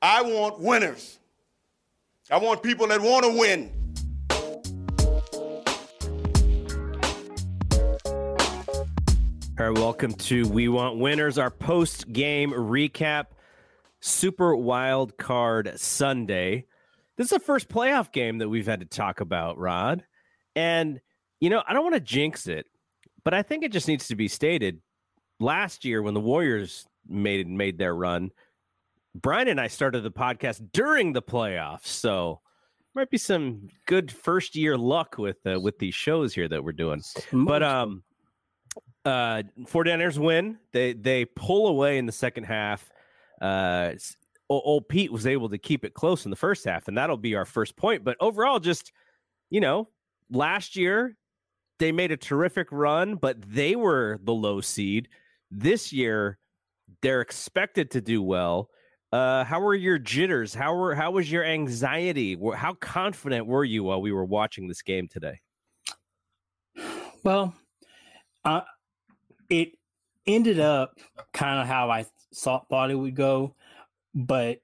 I want winners. I want people that want to win. All right, welcome to We Want Winners, our post game recap, Super Wild Card Sunday. This is the first playoff game that we've had to talk about, Rod. And, you know, I don't want to jinx it, but I think it just needs to be stated. Last year, when the Warriors made made their run, Brian and I started the podcast during the playoffs, so might be some good first year luck with uh, with these shows here that we're doing. But um, uh, 49ers win. They they pull away in the second half. Uh, old Pete was able to keep it close in the first half, and that'll be our first point. But overall, just you know, last year they made a terrific run, but they were the low seed. This year, they're expected to do well. Uh, how were your jitters? How were how was your anxiety? How confident were you while we were watching this game today? Well, uh, it ended up kind of how I thought, thought it would go, but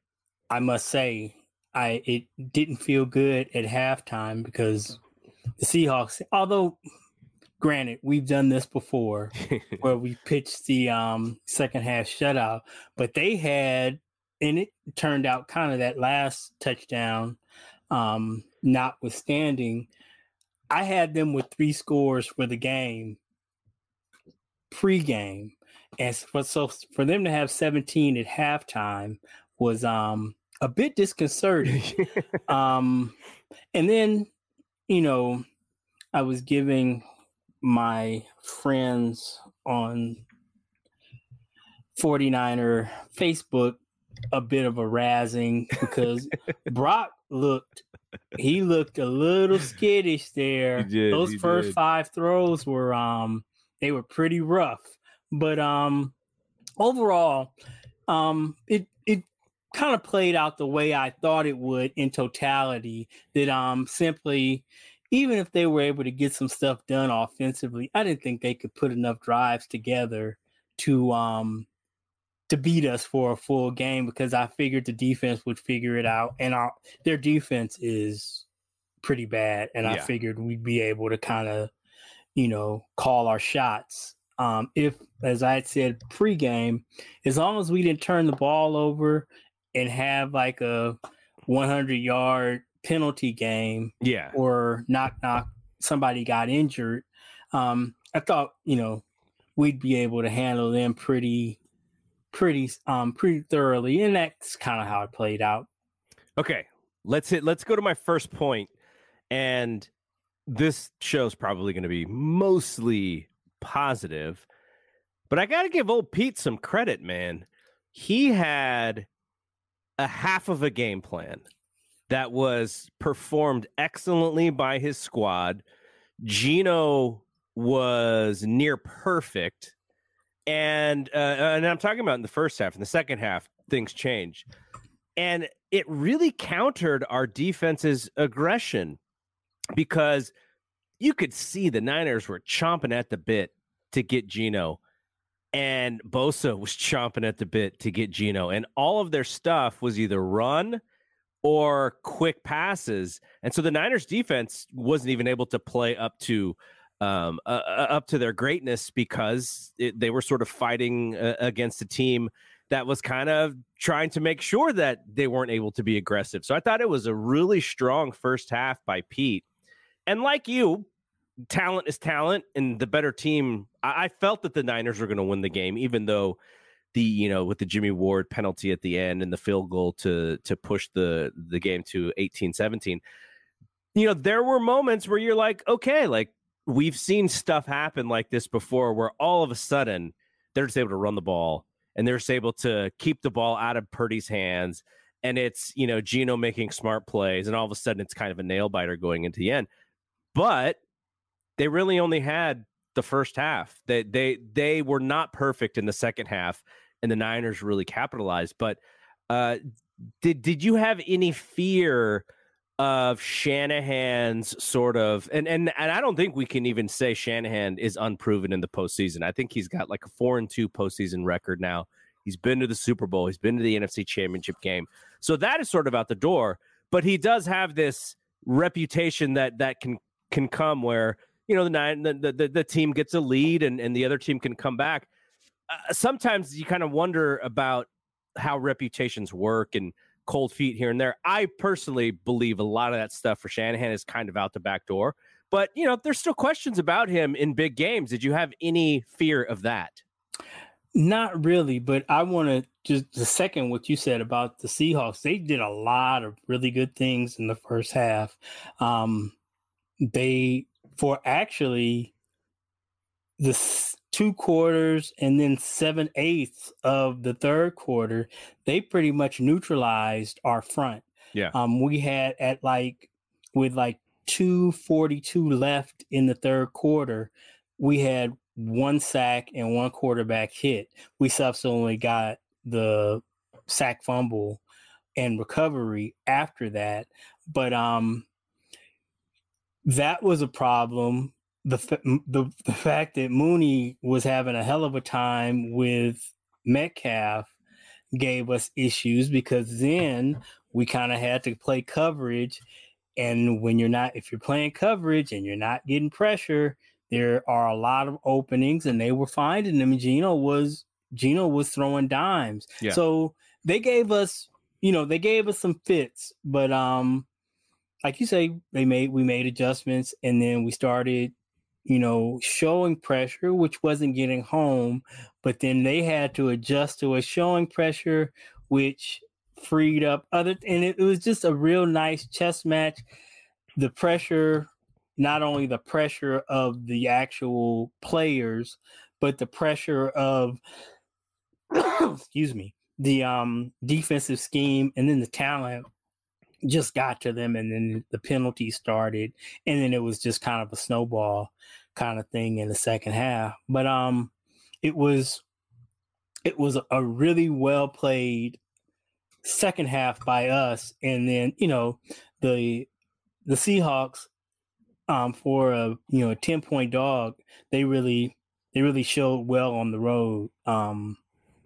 I must say, I it didn't feel good at halftime because the Seahawks, although granted, we've done this before where we pitched the um, second half shutout, but they had and it turned out kind of that last touchdown, um, notwithstanding, I had them with three scores for the game pre-game, and for, so for them to have 17 at halftime was um, a bit disconcerting. um, and then, you know, I was giving my friends on 49er Facebook a bit of a razzing because Brock looked he looked a little skittish there. Did, Those first did. five throws were um they were pretty rough. But um overall, um it it kind of played out the way I thought it would in totality. That um simply even if they were able to get some stuff done offensively, I didn't think they could put enough drives together to um to beat us for a full game because I figured the defense would figure it out, and our their defense is pretty bad, and I figured we'd be able to kind of, you know, call our shots. Um, if, as I had said pregame, as long as we didn't turn the ball over and have like a 100 yard penalty game, Yeah. or knock knock somebody got injured, um, I thought you know we'd be able to handle them pretty pretty um pretty thoroughly, and that's kind of how it played out. Okay, let's hit. Let's go to my first point, and this show's probably going to be mostly positive, but I got to give old Pete some credit, man. He had a half of a game plan that was performed excellently by his squad. Geno was near perfect, and uh, and I'm talking about in the first half. In the second half, things change, and it really countered our defense's aggression because you could see the Niners were chomping at the bit to get Geno, and Bosa was chomping at the bit to get Geno, and all of their stuff was either run or quick passes, and so the Niners defense wasn't even able to play up to um, uh, uh, up to their greatness because it, they were sort of fighting uh, against a team that was kind of trying to make sure that they weren't able to be aggressive. So I thought it was a really strong first half by Pete. And like you, talent is talent, and the better team. I, I felt that the Niners were going to win the game, even though the you know with the Jimmy Ward penalty at the end and the field goal to to push the the game to 18-17. You know, there were moments where you're like, okay, like we've seen stuff happen like this before where all of a sudden they're just able to run the ball and they're just able to keep the ball out of Purdy's hands. And it's, you know, Geno making smart plays, and all of a sudden it's kind of a nail biter going into the end. But they really only had the first half. They they they were not perfect in the second half, and the Niners really capitalized. But uh, did did you have any fear of Shanahan's sort of and and and I don't think we can even say Shanahan is unproven in the postseason. I think he's got like a four and two postseason record now. He's been to the Super Bowl. He's been to the NFC Championship game. So that is sort of out the door. But he does have this reputation that that can can come where you know the nine the the, the team gets a lead and and the other team can come back. Uh, sometimes you kind of wonder about how reputations work and cold feet here and there. I personally believe a lot of that stuff for Shanahan is kind of out the back door. But you know, there's still questions about him in big games. Did you have any fear of that? Not really, but I want to just the second what you said about the Seahawks. They did a lot of really good things in the first half. Um, they for actually the two quarters and then seven eighths of the third quarter, they pretty much neutralized our front. Yeah. Um, we had at like with like 242 left in the third quarter, we had one sack and one quarterback hit. We subsequently got the sack fumble and recovery after that. But um that was a problem the, the the fact that Mooney was having a hell of a time with Metcalf gave us issues because then we kind of had to play coverage. And when you're not if you're playing coverage and you're not getting pressure there are a lot of openings and they were finding them. Geno was Geno was throwing dimes. Yeah. so they gave us you know they gave us some fits but um like you say they made we made adjustments and then we started you know, showing pressure, which wasn't getting home, but then they had to adjust to a showing pressure, which freed up other, and it, it was just a real nice chess match. The pressure, not only the pressure of the actual players, but the pressure of, excuse me, the um defensive scheme and then the talent just got to them and then the penalty started and then it was just kind of a snowball kind of thing in the second half. But um it was it was a really well played second half by us and then you know the the Seahawks um for a you know a 10 point dog they really they really showed well on the road um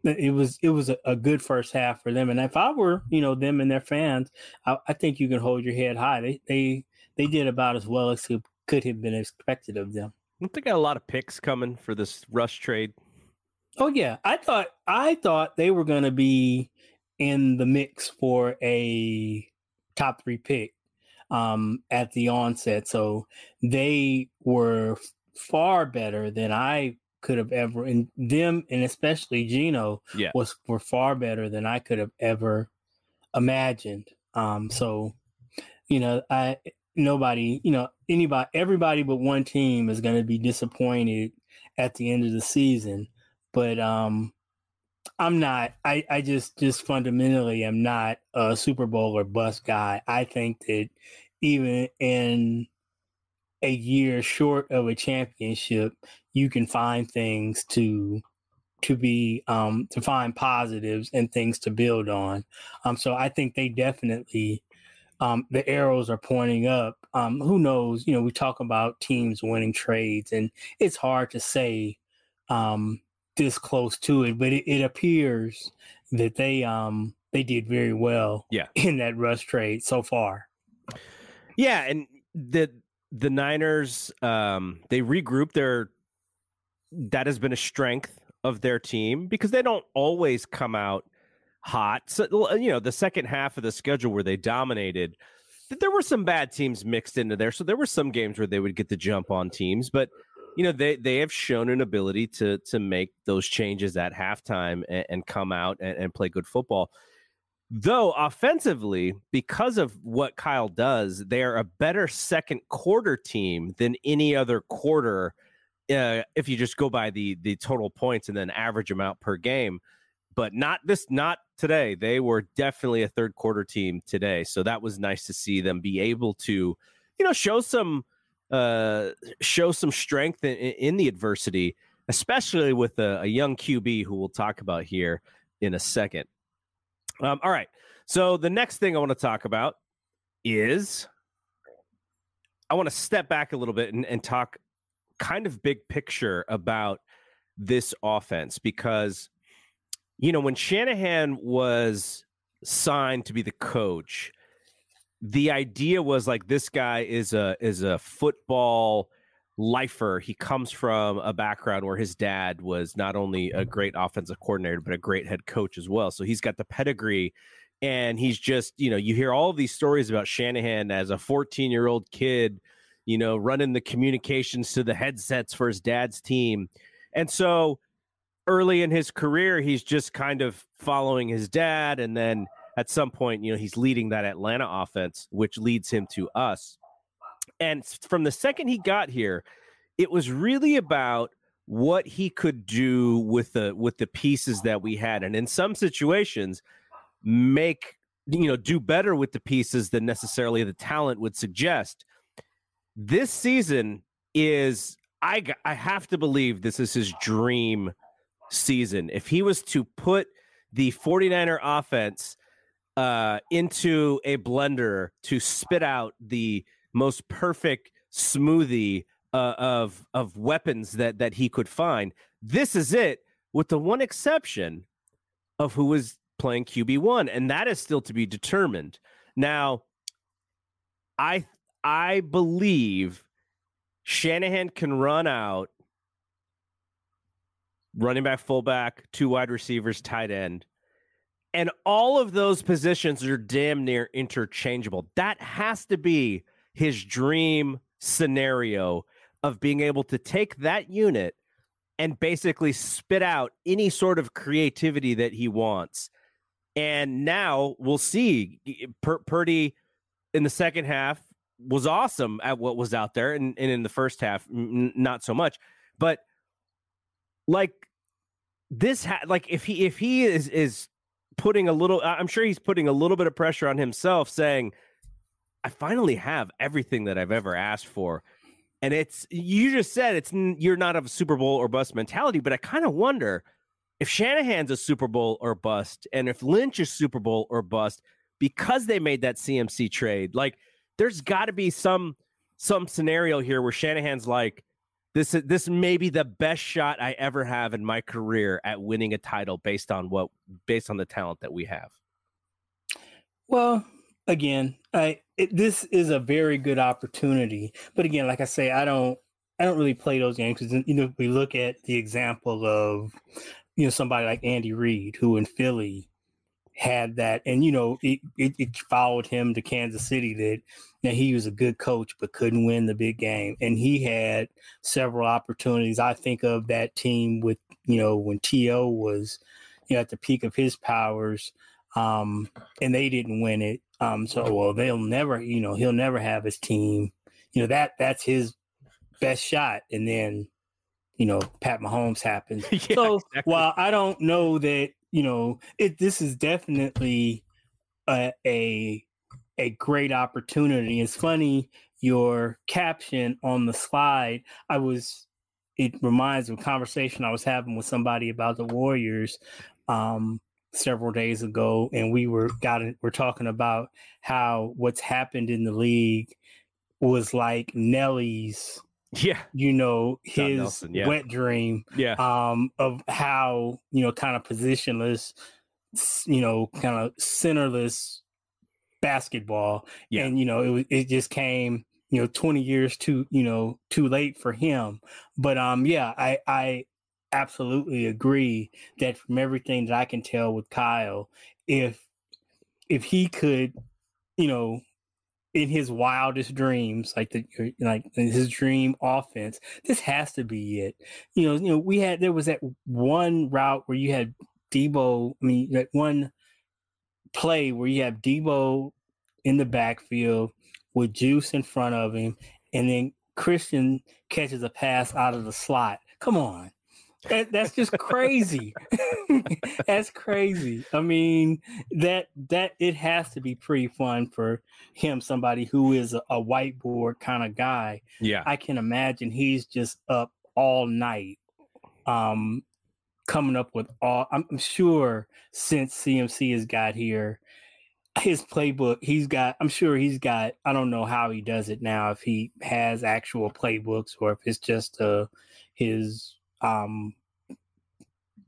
it was it was a, a, good first half for them. And if I were, you know, them and their fans, I, I, think you can hold your head high. They they they did about as well as could, could have been expected of them. Don't They got a lot of picks coming for this rush trade. Oh yeah, I thought I thought they were going to be in the mix for a top three pick um, at the onset. So they were far better than I could have ever and them and especially Geno yeah. was were far better than I could have ever imagined. Um so you know, I nobody, you know, anybody everybody but one team is gonna be disappointed at the end of the season. But um I'm not I, I just just fundamentally am not a Super Bowl or bust guy. I think that even in a year short of a championship, you can find things to to be um to find positives and things to build on. Um so I think they definitely um the arrows are pointing up. Um who knows, you know, we talk about teams winning trades and it's hard to say um this close to it, but it, it appears that they um they did very well yeah. in that rush trade so far. Yeah, and the the Niners um they regrouped their that has been a strength of their team because they don't always come out hot. So uh, you know, the second half of the schedule where they dominated, there were some bad teams mixed into there. So there were some games where they would get the jump on teams, but you know, they they have shown an ability to to make those changes at halftime and, and come out and, and play good football. Though offensively, because of what Kyle does, they are a better second quarter team than any other quarter. Uh, if you just go by the the total points and then average them out per game, but not this, not today. They were definitely a third quarter team today. So that was nice to see them be able to, you know, show some, uh, show some strength in, in the adversity, especially with a, a, young QB who we'll talk about here in a second. Um, all right. So the next thing I want to talk about is I want to step back a little bit and, and talk kind of big picture about this offense because you know when Shanahan was signed to be the coach the idea was like this guy is a is a football lifer. He comes from a background where his dad was not only a great offensive coordinator but a great head coach as well. So he's got the pedigree and he's just you know you hear all these stories about Shanahan as a 14 year old kid you know, running the communications to the headsets for his dad's team. And so early in his career, he's just kind of following his dad. And then at some point, you know, he's leading that Atlanta offense, which leads him to us. And from the second he got here, it was really about what he could do with the with the pieces that we had and in some situations make you know do better with the pieces than necessarily the talent would suggest this season is I I have to believe this is his dream season. If he was to put the 49er offense uh, into a blender to spit out the most perfect smoothie uh, of of weapons that that he could find, this is it. With the one exception of who was playing QB one, and that is still to be determined. Now, I I believe Shanahan can run out running back, fullback, two wide receivers, tight end. And all of those positions are damn near interchangeable. That has to be his dream scenario of being able to take that unit and basically spit out any sort of creativity that he wants. And now we'll see Purdy in the second half was awesome at what was out there, and, and in the first half, n- not so much. But like this, ha- like if he if he is is putting a little, I'm sure he's putting a little bit of pressure on himself, saying, "I finally have everything that I've ever asked for." And it's you just said it's you're not of a Super Bowl or bust mentality, but I kind of wonder if Shanahan's a Super Bowl or bust, and if Lynch is Super Bowl or bust because they made that CMC trade. Like there's got to be some some scenario here where Shanahan's like, this this may be the best shot I ever have in my career at winning a title based on what based on the talent that we have. Well, again, I it, this is a very good opportunity, but again, like I say, I don't I don't really play those games because you know we look at the example of you know somebody like Andy Reid who in Philly had that, and you know, it, it, it, followed him to Kansas City that you know, he was a good coach but couldn't win the big game, and he had several opportunities. I think of that team with you know when T.O. was you know at the peak of his powers, um, and they didn't win it. Um, so well, they'll never, you know, he'll never have his team. You know that that's his best shot, and then you know Pat Mahomes happens. yeah, so exactly. while I don't know that you know, it this is definitely a a, a great opportunity. It's funny your caption on the slide. I was it reminds of a conversation I was having with somebody about the Warriors um, several days ago, and we were got we're talking about how what's happened in the league was like Nellie's yeah you know his Nelson, yeah. wet dream yeah um of how you know kind of positionless you know kind of centerless basketball yeah. and you know it it just came you know 20 years too you know too late for him but um yeah i i absolutely agree that from everything that i can tell with kyle if if he could you know in his wildest dreams, like the uh, like his dream offense, this has to be it. You know, you know, we had there was that one route where you had Deebo. I mean, that one play where you have Deebo in the backfield with Juice in front of him, and then Christian catches a pass out of the slot. Come on, that, that's just crazy. That's crazy. I mean, that that it has to be pretty fun for him, somebody who is a, a whiteboard kind of guy. Yeah. I can imagine he's just up all night um coming up with all I'm sure since CMC has got here, his playbook, he's got I'm sure he's got I don't know how he does it now, if he has actual playbooks or if it's just uh his um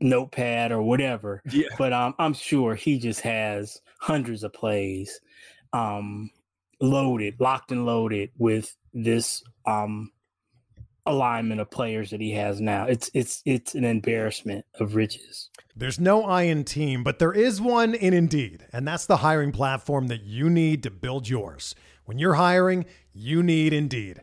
notepad or whatever. Yeah. But um, I'm sure he just has hundreds of plays um, loaded, locked and loaded with this um, alignment of players that he has now. It's it's it's an embarrassment of riches. There's no I in team, but there is one in Indeed, and that's the hiring platform that you need to build yours. When you're hiring, you need Indeed.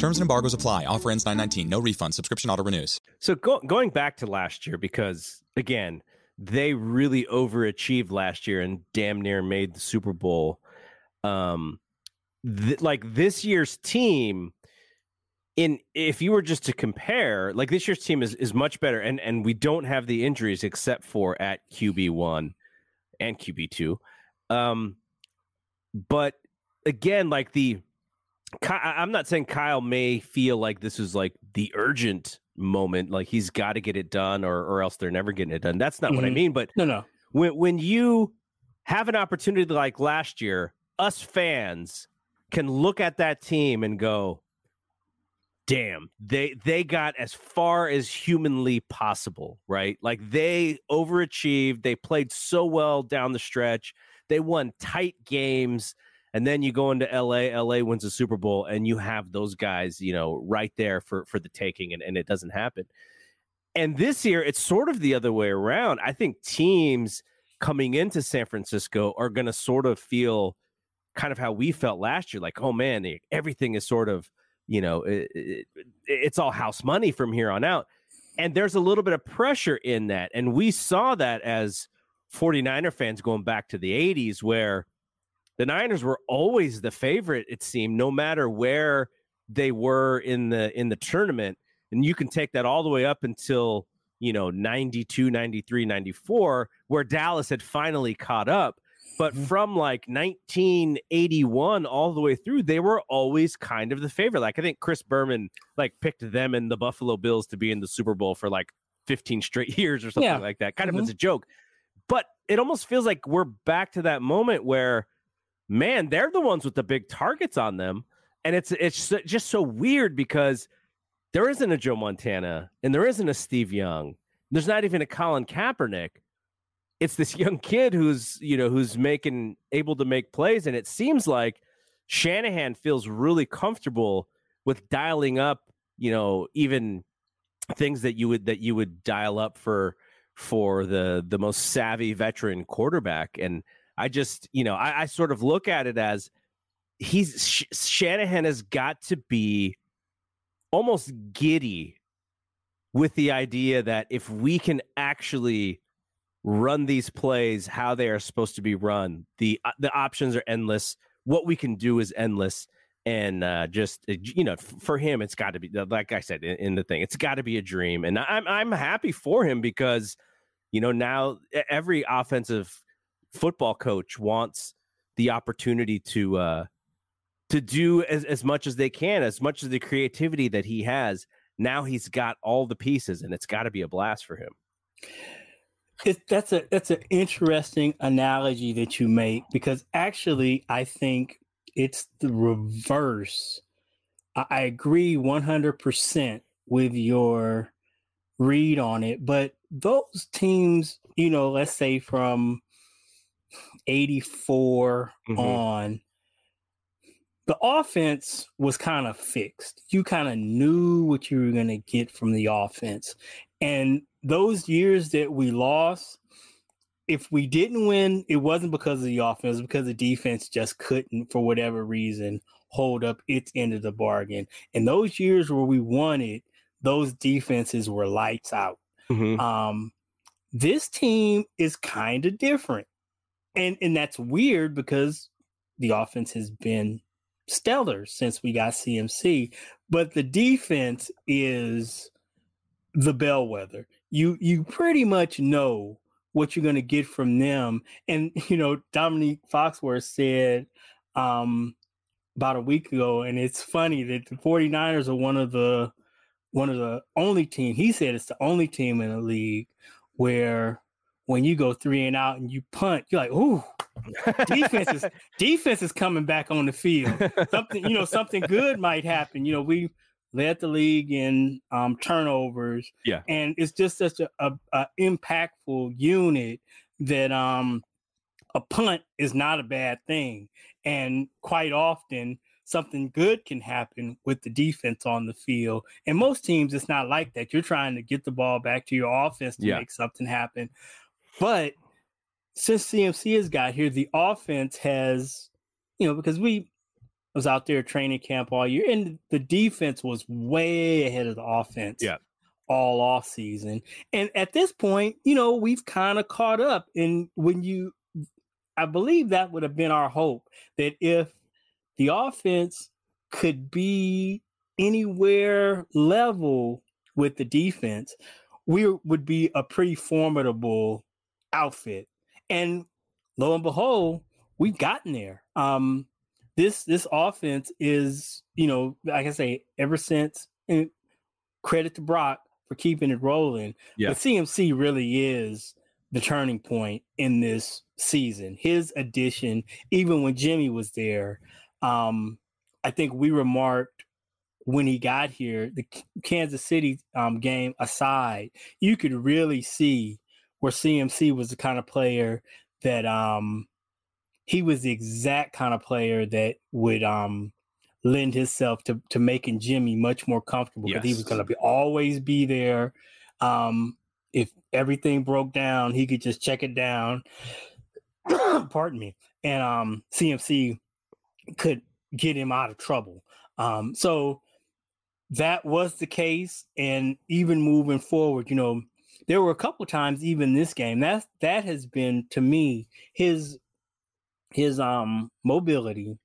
Terms and embargoes apply. Offer ends 919. No refund. Subscription auto renews. So go, going back to last year, because again, they really overachieved last year and damn near made the Super Bowl. Um, th- like this year's team, in if you were just to compare, like this year's team is is much better, and and we don't have the injuries except for at QB one and QB two. Um, but again, like the I'm not saying Kyle may feel like this is like the urgent moment, like he's got to get it done, or or else they're never getting it done. That's not mm-hmm. what I Mm-hmm. mean. But no, no. When when you have an opportunity like last year, us fans can look at that team and go, "Damn, they they got as far as humanly possible, right? Like they overachieved. They played so well down the stretch. They won tight games." And then you go into LA, LA wins the Super Bowl, and you have those guys, you know, right there for for the taking, and, and it doesn't happen. And this year, it's sort of the other way around. I think teams coming into San Francisco are going to sort of feel kind of how we felt last year, like, oh man, everything is sort of, you know, it, it, it's all house money from here on out. And there's a little bit of pressure in that. And we saw that as 49er fans going back to the 80s, where the Niners were always the favorite, it seemed, no matter where they were in the in the tournament. And you can take that all the way up until, you know, 92, 93, 94, where Dallas had finally caught up. But mm-hmm. from like 1981 all the way through, they were always kind of the favorite. Like I think Chris Berman like picked them and the Buffalo Bills to be in the Super Bowl for like 15 straight years or something yeah. like that, kind mm-hmm. of as a joke. But it almost feels like we're back to that moment where man, they're the ones with the big targets on them. And it's it's just so weird because there isn't a Joe Montana and there isn't a Steve Young. There's not even a Colin Kaepernick. It's this young kid who's, you know, who's making able to make plays. And it seems like Shanahan feels really comfortable with dialing up, you know, even things that you would that you would dial up for for the the most savvy veteran quarterback. And I just, you know, I, I sort of look at it as he's Sh- Shanahan has got to be almost giddy with the idea that if we can actually run these plays how they are supposed to be run, the uh, the options are endless. What we can do is endless, and uh, just uh, you know, for him, it's got to be like I said in, in the thing, it's got to be a dream, and I'm I'm happy for him because you know now every offensive football coach wants the opportunity to uh to do as, as much as they can, as much as the creativity that he has. Now he's got all the pieces, and it's got to be a blast for him. It, that's a that's an interesting analogy that you make because actually I think it's the reverse. I, I agree one hundred percent with your read on it, but those teams, you know, let's say from eighty four mm mm-hmm. on, the offense was kind of fixed. You kind of knew what you were going to get from the offense. And those years that we lost, if we didn't win, it wasn't because of the offense, it was because the defense just couldn't, for whatever reason, hold up its end of the bargain. And those years where we won it, those defenses were lights out. Mm-hmm. Um, this team is kind of different. And and that's weird because the offense has been stellar since we got CMC, but the defense is the bellwether. You you pretty much know what you're going to get from them. And you know, Dominique Foxworth said um, about a week ago, and it's funny that the 49ers are one of the one of the only team. He said it's the only team in the league where when you go three and out and you punt, you're like, ooh, defense is defense is coming back on the field. Something, you know, something good might happen. You know, we led the league in um, turnovers. Yeah, and it's just such a, a, a impactful unit that um, a punt is not a bad thing, and quite often something good can happen with the defense on the field. And most teams, it's not like that. You're trying to get the ball back to your offense to yeah. make something happen. But since CMC has got here, the offense has, you know, because we was out there training camp all year, and the defense was way ahead of the offense. Yeah. All off season. And at this point, you know, we've kind of caught up. And when you I believe that would have been our hope that if the offense could be anywhere level with the defense, we would be a pretty formidable outfit. And lo and behold, we've gotten there. Um, this this offense is, you know, like I say, ever since and credit to Brock for keeping it rolling. Yeah. But CMC really is the turning point in this season. His addition, even when Jimmy was there, um, I think we remarked when he got here, the Kansas City um, game aside, you could really see where CMC was the kind of player that um, he was the exact kind of player that would um lend himself to to making Jimmy much more comfortable because yes. he was going to be always be there. Um, if everything broke down, he could just check it down. Pardon me, and um, CMC could get him out of trouble. Um, so that was the case, and even moving forward, you know, there were a couple times even this game that that has been to me his his um mobility,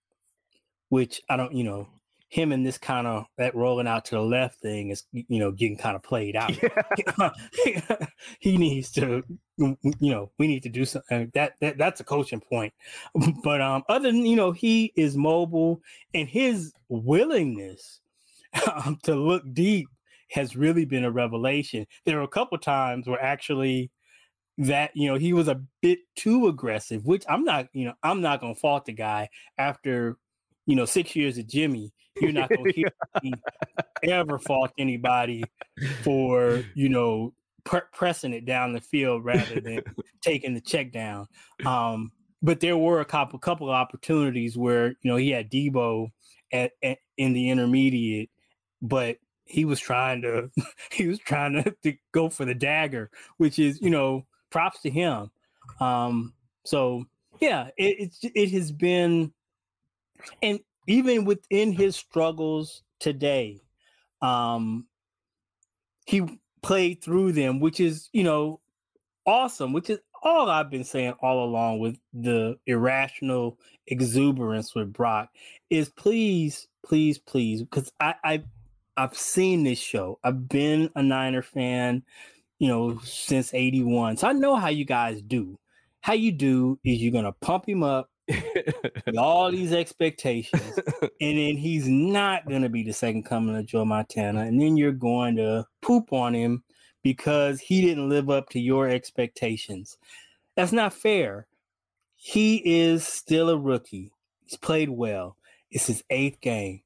which I don't, you know, him and this kind of that rolling out to the left thing is you know getting kind of played out. Yeah. he needs to, you know, we need to do something. That, that that's a coaching point. But um, other than you know, he is mobile and his willingness um, to look deep has really been a revelation. There were a couple times where actually that you know he was a bit too aggressive, which I'm not, you know, I'm not gonna fault the guy after you know six years of Jimmy. You're not gonna hear me ever fault anybody for you know pr- pressing it down the field rather than taking the check down. Um, but there were a couple couple of opportunities where you know he had Deebo at, at in the intermediate, but he was trying to he was trying to, to go for the dagger, which is you know props to him. Um, so yeah, it, it it has been, and even within his struggles today, um, he played through them, which is you know awesome, which is all I've been saying all along with the irrational exuberance with Brock is please, please, please, because I, I I've seen this show. I've been a Niner fan, you know, since 81. So I know how you guys do. How you do is you're gonna pump him up with all these expectations, and then he's not gonna be the second coming of Joe Montana, and then you're going to poop on him because he didn't live up to your expectations. That's not fair. He is still a rookie. He's played well. It's his eighth game.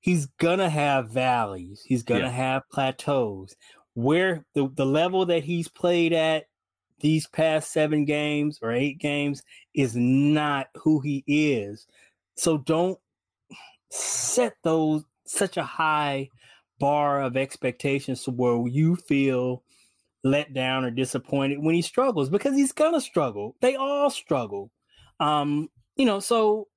He's gonna have valleys. He's gonna yeah. have plateaus. Where the, the level that he's played at these past seven games or eight games is not who he is. So don't set those such a high bar of expectations to where you feel let down or disappointed when he struggles because he's gonna struggle. They all struggle. Um, you know, so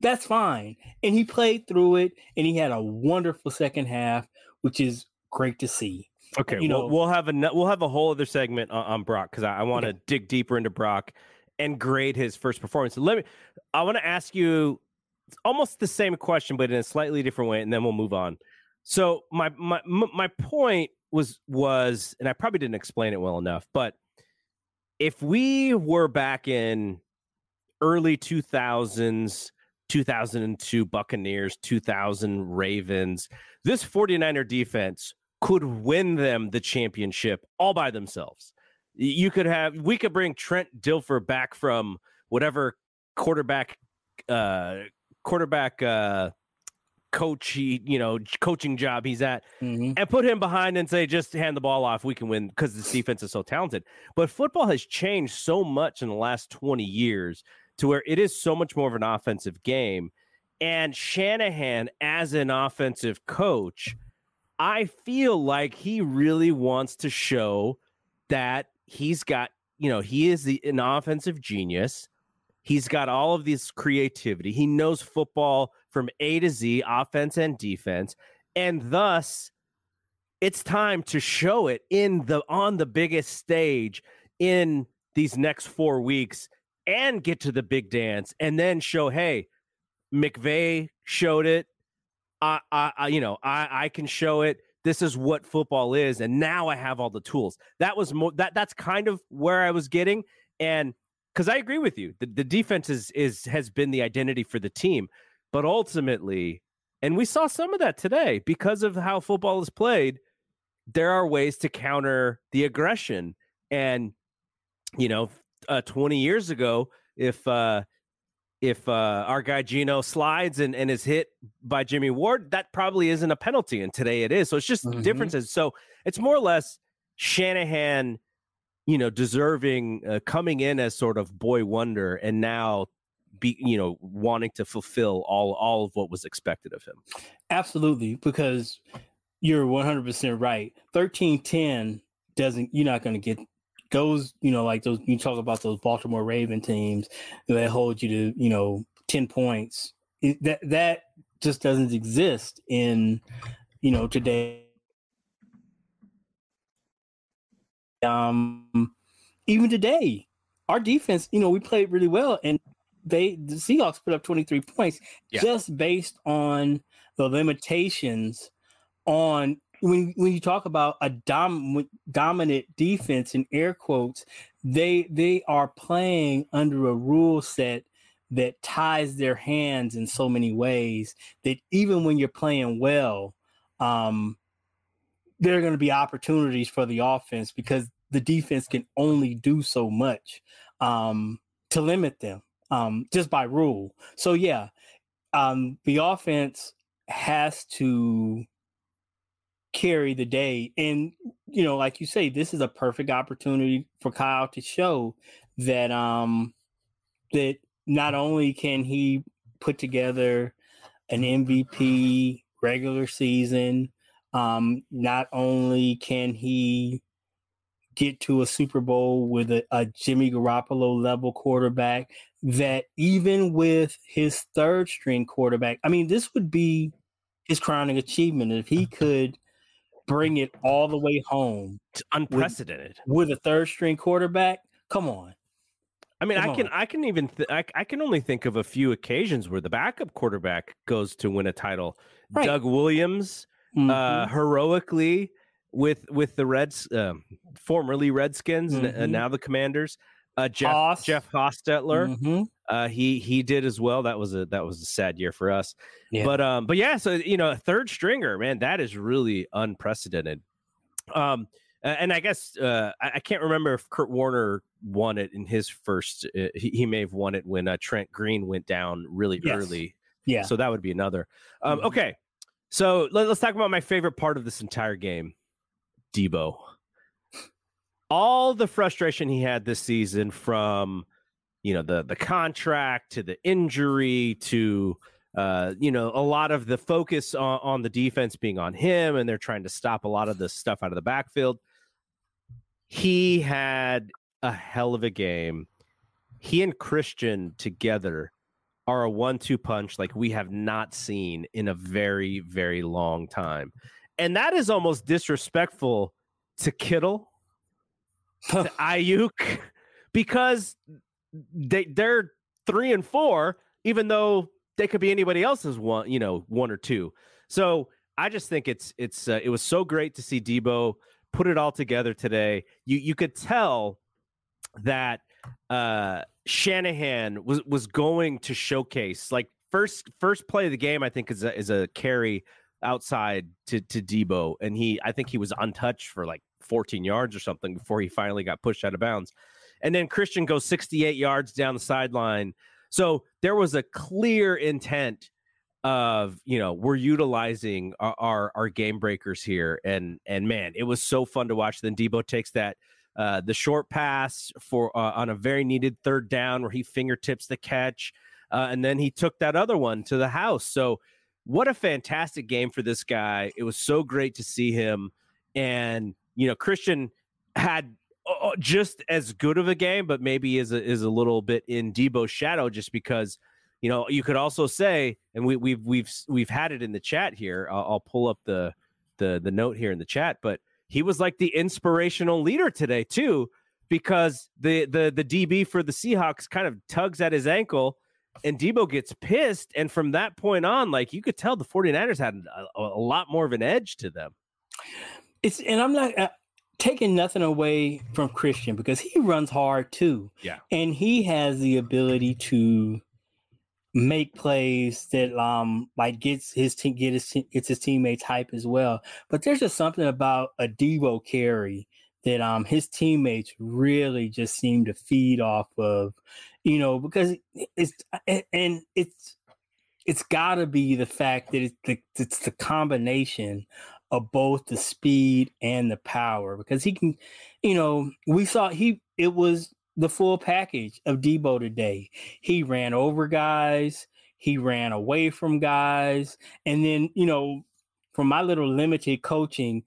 that's fine. And he played through it and he had a wonderful second half, which is great to see. Okay, you know, we'll, we'll have a we'll have a whole other segment on, on Brock because I, I want to okay. dig deeper into Brock and grade his first performance. Let me. I want to ask you almost the same question, but in a slightly different way, and then we'll move on. So my my my point was was, and I probably didn't explain it well enough, but if we were back in early 2000s 2002 Buccaneers, 2000 Ravens. This 49er defense could win them the championship all by themselves. You could have, we could bring Trent Dilfer back from whatever quarterback, uh, quarterback, uh, coach he you know coaching job he's at mm-hmm. and put him behind and say just hand the ball off we can win because this defense is so talented but football has changed so much in the last 20 years to where it is so much more of an offensive game and Shanahan as an offensive coach I feel like he really wants to show that he's got you know he is the an offensive genius He's got all of this creativity. He knows football from A to Z, offense and defense. And thus, it's time to show it in the on the biggest stage in these next four weeks and get to the big dance and then show, hey, McVay showed it. I, I, you know, I, I can show it. This is what football is, and now I have all the tools. That was more that. That's kind of where I was getting, and because I agree with you. The, the defense is is has been the identity for the team, but ultimately, and we saw some of that today because of how football is played. There are ways to counter the aggression, and you know, uh, twenty years ago, if uh, if uh, our guy Geno slides and, and is hit by Jimmy Ward, that probably isn't a penalty, and today it is. So it's just mm-hmm. differences. So it's more or less Shanahan you know, deserving uh, coming in as sort of boy wonder and now be, you know, wanting to fulfill all all of what was expected of him. Absolutely, because you're 100% right. 13-10 doesn't you're not going to get goes, you know, like those you talk about those Baltimore Raven teams that hold you to, you know, 10 points. It, that that just doesn't exist in, you know, today um, even today, our defense, you know, we played really well, and they the Seahawks put up 23 points yeah. just based on the limitations on when when you talk about a dom, dominant defense in air quotes, they they are playing under a rule set that ties their hands in so many ways that even when you're playing well, um, there are going to be opportunities for the offense because the defense can only do so much um, to limit them um, just by rule. So yeah, um, the offense has to carry the day, and you know, like you say, this is a perfect opportunity for Kyle to show that um, that not only can he put together an MVP regular season, um, not only can he get to a Super Bowl with a, a Jimmy Garoppolo level quarterback that even with his third string quarterback, I mean, this would be his crowning achievement. If he could bring it all the way home. It's unprecedented. With, with a third string quarterback, Come on. I mean, Come I can on. I can even th- I, I can only think of a few occasions where the backup quarterback goes to win a title. Right. Doug Williams uh, Mhm. heroically with with the Reds, um, formerly Redskins, and, Mhm. and now the Commanders. Uh, Jeff. Jeff Hostetler, Mhm. Uh, he he did as well. That was a that was a sad year for us. Yeah. But um, but yeah, so you know, a third stringer, man, that is really unprecedented. Um, and I guess uh, I, can't remember if Kurt Warner won it in his first. Uh, he, he may have won it when uh, Trent Green went down really Yes. early. Yeah. So that would be another. Um, Mhm. Okay, so let, us talk about my favorite part of this entire game, Deebo. All the frustration he had this season from, you know, the the contract to the injury to, uh, you know, a lot of the focus on, on the defense being on him, and they're trying to stop a lot of the stuff out of the backfield. He had a hell of a game. He and Christian together are a one-two punch like we have not seen in a very, very long time. And that is almost disrespectful to Kittle, to Aiyuk, because they they're three and four, even though they could be anybody else's one, you know, one or two. So I just think it's it's uh, it was so great to see Deebo put it all together today. You you could tell that uh Shanahan was was going to showcase like first first play of the game I think is a, is a carry outside to to Deebo and he I think he was untouched for like 14 yards or something before he finally got pushed out of bounds. And then Christian goes 68 yards down the sideline. So there was a clear intent of, you know, we're utilizing our, our our game breakers here and and man, it was so fun to watch then Deebo takes that uh, the short pass for uh, on a very needed third down where he fingertips the catch, uh, and then he took that other one to the house. So, what a fantastic game for this guy! It was so great to see him, and you know, Christian had just as good of a game, but maybe is a, is a little bit in Deebo's shadow, just because you know you could also say, and we, we've we've we've had it in the chat here. I'll, I'll pull up the the the note here in the chat, but he was like the inspirational leader today too because the the the DB for the Seahawks kind of tugs at his ankle and Deebo gets pissed and from that point on like you could tell the 49ers had a, a lot more of an edge to them. It's and I'm not uh, taking nothing away from Christian because he runs hard too. Yeah. And he has the ability to make plays that um like gets his team get his gets his teammates hype as well. But there's just something about a Deebo carry that um his teammates really just seem to feed off of, you know, because it's and it's it's got to be the fact that it's the, it's the combination of both the speed and the power because he can, you know, we saw he it was the full package of Deebo today. He ran over guys, he ran away from guys, and then you know, from my little limited coaching,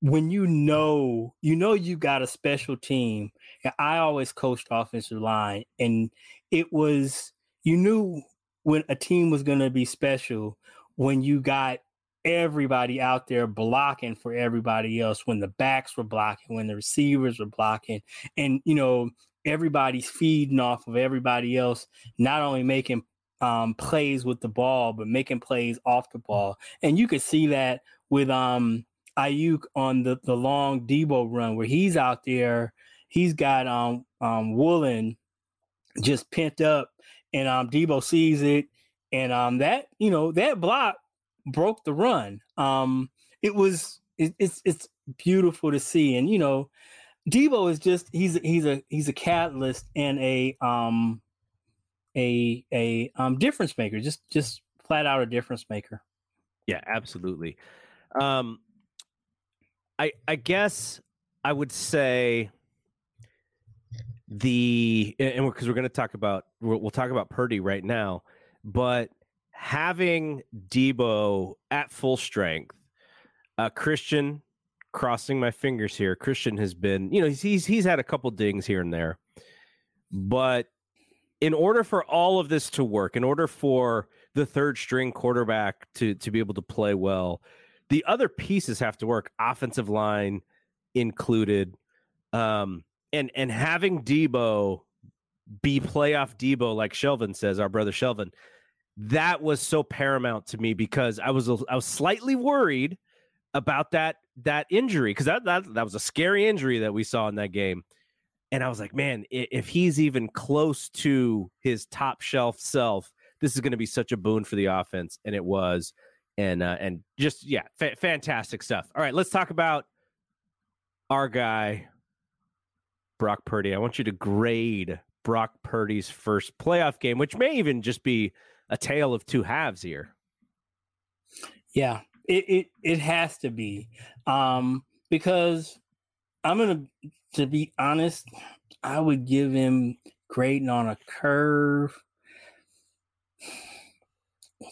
when you know you know you got a special team. and I always coached offensive line, and it was you knew when a team was going to be special when you got everybody out there blocking for everybody else when the backs were blocking when the receivers were blocking. And you know everybody's feeding off of everybody else not only making um, plays with the ball but making plays off the ball. And you could see that with um Aiyuk on the the long Deebo run where he's out there he's got um um Woolen just pent up and um Deebo sees it. And um that you know that block broke the run um it was it, it's it's beautiful to see and you know Deebo is just he's he's a he's a catalyst and a um a a um difference maker just just flat out a difference maker Yeah, absolutely. Um I I guess I would say the and we're because we're, going to talk about we'll, we'll talk about Purdy right now, but having Deebo at full strength, uh, Christian crossing my fingers here. Christian has been, you know, he's he's, he's had a couple dings here and there, but in order for all of this to work, in order for the third string quarterback to to be able to play well, the other pieces have to work. Offensive line included. Um, and and having Deebo be playoff Deebo, like Shelvin says, our brother Shelvin, that was so paramount to me because I was I was slightly worried about that that injury because that, that that was a scary injury that we saw in that game. And I was like, man, if he's even close to his top shelf self, this is going to be such a boon for the offense, and it was. And uh, and just yeah, fa- fantastic stuff. All right, let's talk about our guy Brock Purdy. I want you to grade Brock Purdy's first playoff game, which may even just be a tale of two halves here. Yeah, it it, it has to be um, because I'm gonna to be honest, I would give him grading on a curve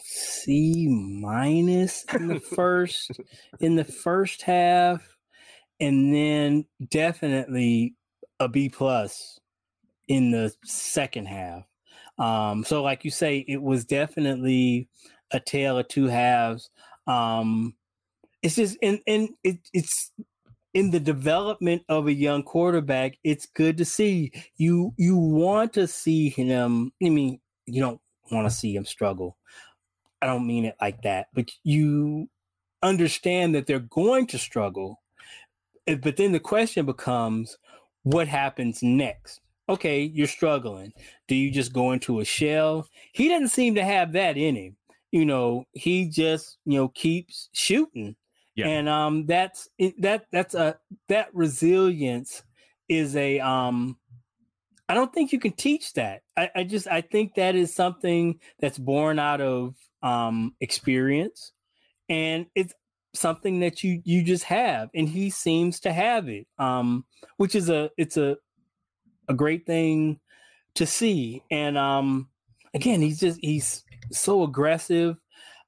C minus in the first in the first half, and then definitely a B plus in the second half. Um, so, like you say, it was definitely a tale of two halves. Um, it's just and and it, it's in the development of a young quarterback. It's good to see you. You want to see him. I mean, you don't want to see him struggle. I don't mean it like that, but you understand that they're going to struggle. But then the question becomes, what happens next? Okay, you're struggling. Do you just go into a shell? He doesn't seem to have that in him. You know, he just, you know, keeps shooting. Yeah. And um that's that that's a that resilience is a um I don't think you can teach that. I, I just I think that is something that's born out of um experience and it's something that you you just have and he seems to have it um which is a it's a a great thing to see. And um again he's just he's so aggressive.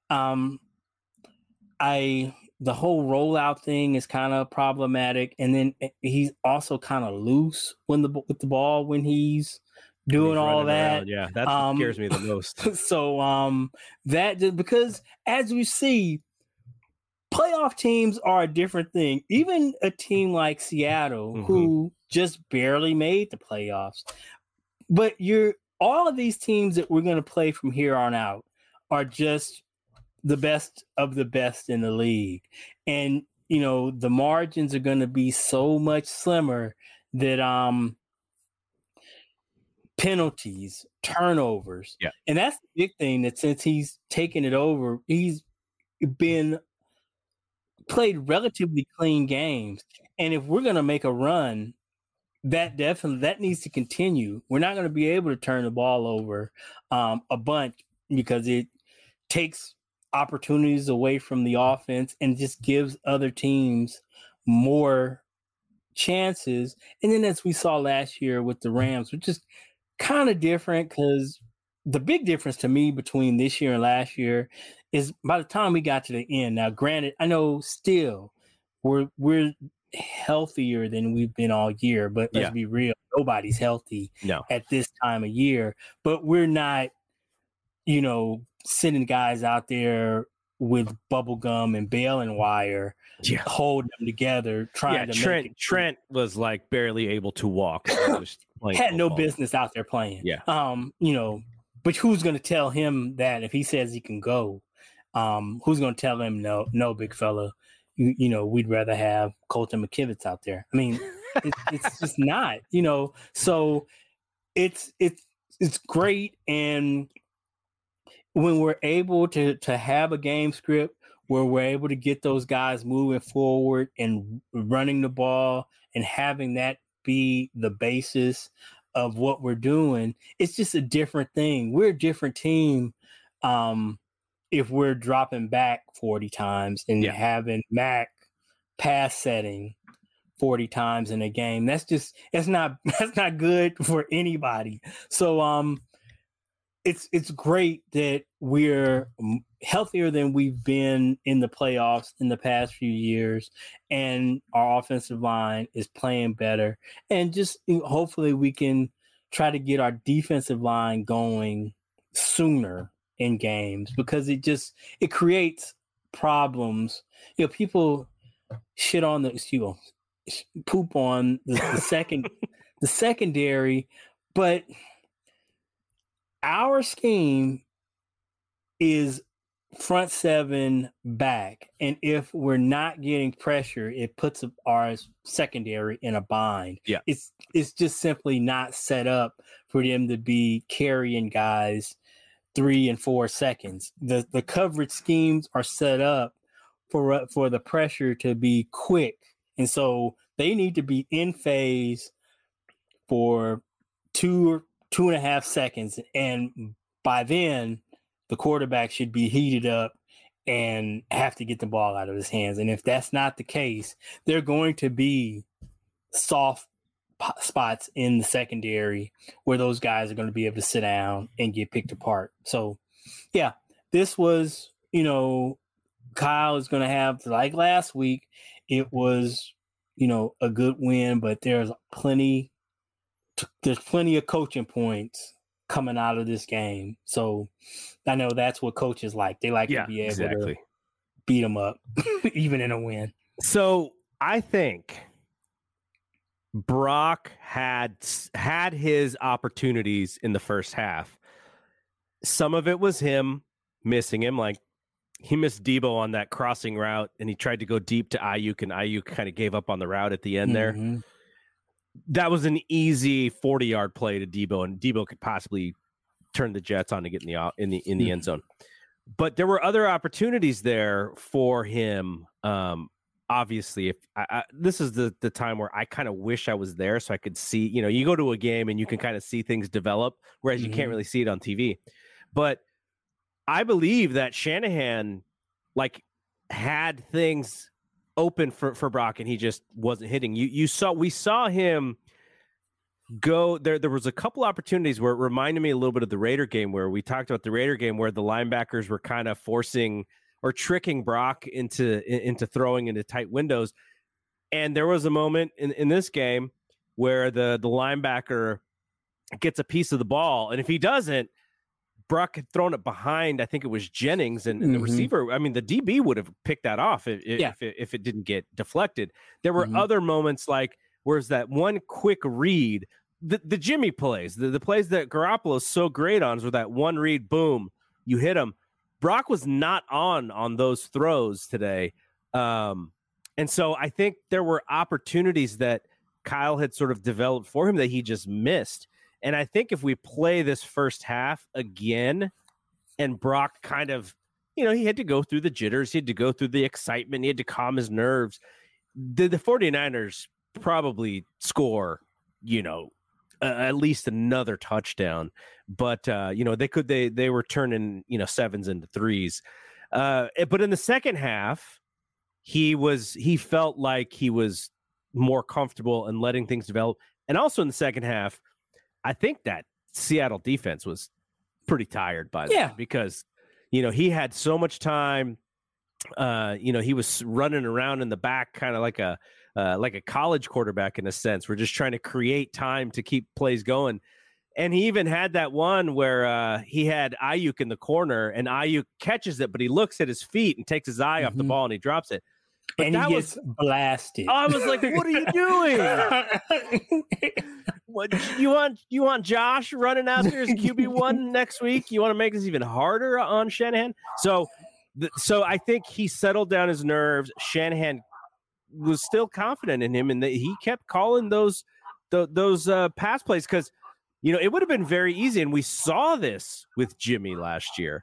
Um i the whole rollout thing is kind of problematic. And then eh, he's also kind of loose when the with the ball when he's doing he's all that. around. yeah that um, scares me the most. so um that just because as we see playoff teams are a different thing. Even a team like Seattle, mm-hmm. who just barely made the playoffs, but you're all of these teams that we're going to play from here on out are just the best of the best in the league. And, you know, the margins are going to be so much slimmer that, um, penalties, turnovers. Yeah. And that's the big thing that since he's taken it over, he's been played relatively clean games. And if we're going to make a run, that definitely that needs to continue. We're not going to be able to turn the ball over um, a bunch because it takes opportunities away from the offense and just gives other teams more chances. And then as we saw last year with the Rams, which is kind of different because the big difference to me between this year and last year is by the time we got to the end. Now, granted, I know still we're we're healthier than we've been all year, but let's yeah. be real, nobody's healthy no. at this time of year. But we're not, you know, sending guys out there with bubble gum and baling wire, yeah. holding them together, trying yeah, to Trent. Trent was like barely able to walk. Had football. no business out there playing. Yeah. Um, you know, but who's going to tell him that if he says he can go? Um, who's going to tell him no, no, big fella? You, you know, we'd rather have Colton McKivitz out there. I mean, it, it's just not, you know. So it's it's it's great, and when we're able to to have a game script where we're able to get those guys moving forward and running the ball and having that be the basis of what we're doing, it's just a different thing. We're a different team. Um, if we're dropping back 40 times and yeah. having Mac pass setting 40 times in a game, that's just that's not that's not good for anybody. So um it's it's great that we're healthier than we've been in the playoffs in the past few years and our offensive line is playing better and just hopefully we can try to get our defensive line going sooner in games because it just it creates problems. You know, people shit on the excuse poop on the, the second the secondary, but our scheme is front seven back. And if we're not getting pressure, it puts our secondary in a bind. Yeah. It's it's just simply not set up for them to be carrying guys three and four seconds. The the coverage schemes are set up for uh, for the pressure to be quick. And so they need to be in phase for two two and a half seconds. And by then the quarterback should be heated up and have to get the ball out of his hands. And if that's not the case, they're going to be soft spots in the secondary where those guys are going to be able to sit down and get picked apart. So, yeah, this was, you know, Kyle is going to have, like last week, it was, you know, a good win, but there's plenty, there's plenty of coaching points coming out of this game. So I know that's what coaches like. They like yeah, to be able exactly. to beat them up, even in a win. So I think Brock had had his opportunities in the first half. Some of it was him missing him, like he missed Deebo on that crossing route, and he tried to go deep to Aiyuk, and Aiyuk kind of gave up on the route at the end Mm-hmm. there that was an easy 40 yard play to Deebo, and Deebo could possibly turn the Jets on to get in the in the in the end zone. But there were other opportunities there for him. Um, obviously, if I, I, this is the the time where I kind of wish I was there so I could see. You know, you go to a game and you can kind of see things develop, whereas you can't Mhm. really see it on TV. But I believe that Shanahan, like, had things open for for Brock and he just wasn't hitting. You you saw we saw him go there there was a couple opportunities where it reminded me a little bit of the Raider game where we talked about the Raider game where the linebackers were kind of forcing or tricking Brock into into throwing into tight windows. And there was a moment in, in this game where the the linebacker gets a piece of the ball and if he doesn't Brock had thrown it behind. I think it was Jennings, and, and the Mhm. receiver. I mean, the DB would have picked that off if, if, Yeah. it, if it didn't get deflected. There were Mhm. other moments like where's that one quick read, the, the Jimmy plays, the, the plays that Garoppolo is so great on, is where that one read, boom, you hit him. Brock was not on on those throws today, um, and so I think there were opportunities that Kyle had sort of developed for him that he just missed. And I think if we play this first half again and Brock kind of, you know, he had to go through the jitters, he had to go through the excitement, he had to calm his nerves. The, the 49ers probably score, you know, uh, at least another touchdown. But, uh, you know, they could, they, they were turning, you know, sevens into threes. Uh, but in the second half, he was, he felt like he was more comfortable and letting things develop. And also in the second half, I think that Seattle defense was pretty tired by Yeah. then because you know he had so much time. Uh, you know he was running around in the back, kind of like a uh, like a college quarterback in a sense. We're just trying to create time to keep plays going. And he even had that one where uh, he had Aiyuk in the corner, and Aiyuk catches it, but he looks at his feet and takes his eye off the Mhm. ball and he drops it. But and that he was gets blasted. I was like, "What are you doing? What you want? You want Josh running out there as QB one next week? You want to make this even harder on Shanahan? So, so I think he settled down his nerves. Shanahan was still confident in him, and that he kept calling those th- those uh, pass plays because you know it would have been very easy, and we saw this with Jimmy last year.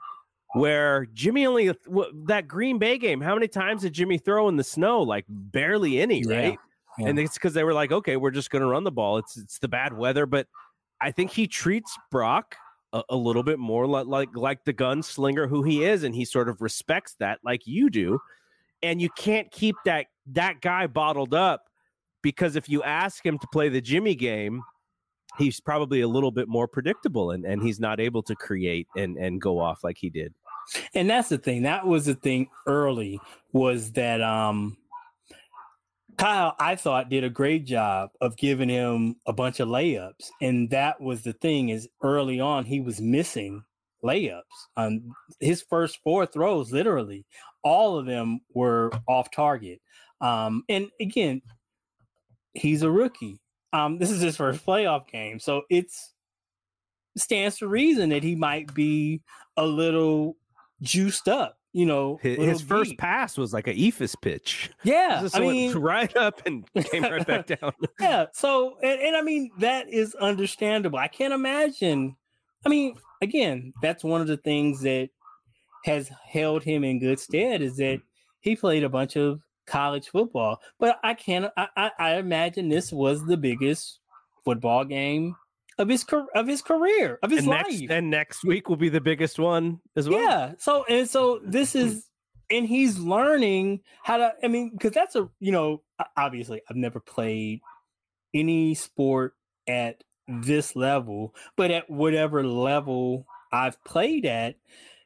Where Jimmy only w- that Green Bay game, how many times did Jimmy throw in the snow? Like barely any, Yeah. right? Yeah. and it's because they were like, okay, we're just going to run the ball. It's it's the bad weather, but I think he treats Brock a, a little bit more like like like the gunslinger who he is, and he sort of respects that like you do. And you can't keep that that guy bottled up because if you ask him to play the Jimmy game, he's probably a little bit more predictable, and and he's not able to create and and go off like he did. and that's the thing. That was the thing early was that um Kyle, I thought, did a great job of giving him a bunch of layups. And that was the thing is early on he was missing layups. on his first four throws, literally, all of them were off target. Um, and again, he's a rookie. Um, this is his first playoff game, so it's stands to reason that he might be a little juiced up. You know, his, his first pass was like a eephus pitch. Yeah, I went mean, right up and came right back down. yeah. So, and, and I mean, that is understandable. I can't imagine. I mean, again, that's one of the things that has held him in good stead is that he played a bunch of college football. But I can't. I, I, I imagine this was the biggest football game of his of his career of his and life. next and next week will be the biggest one as well. Yeah. So and so this is and he's learning how to I mean because that's a you know obviously I've never played any sport at this level but at whatever level I've played at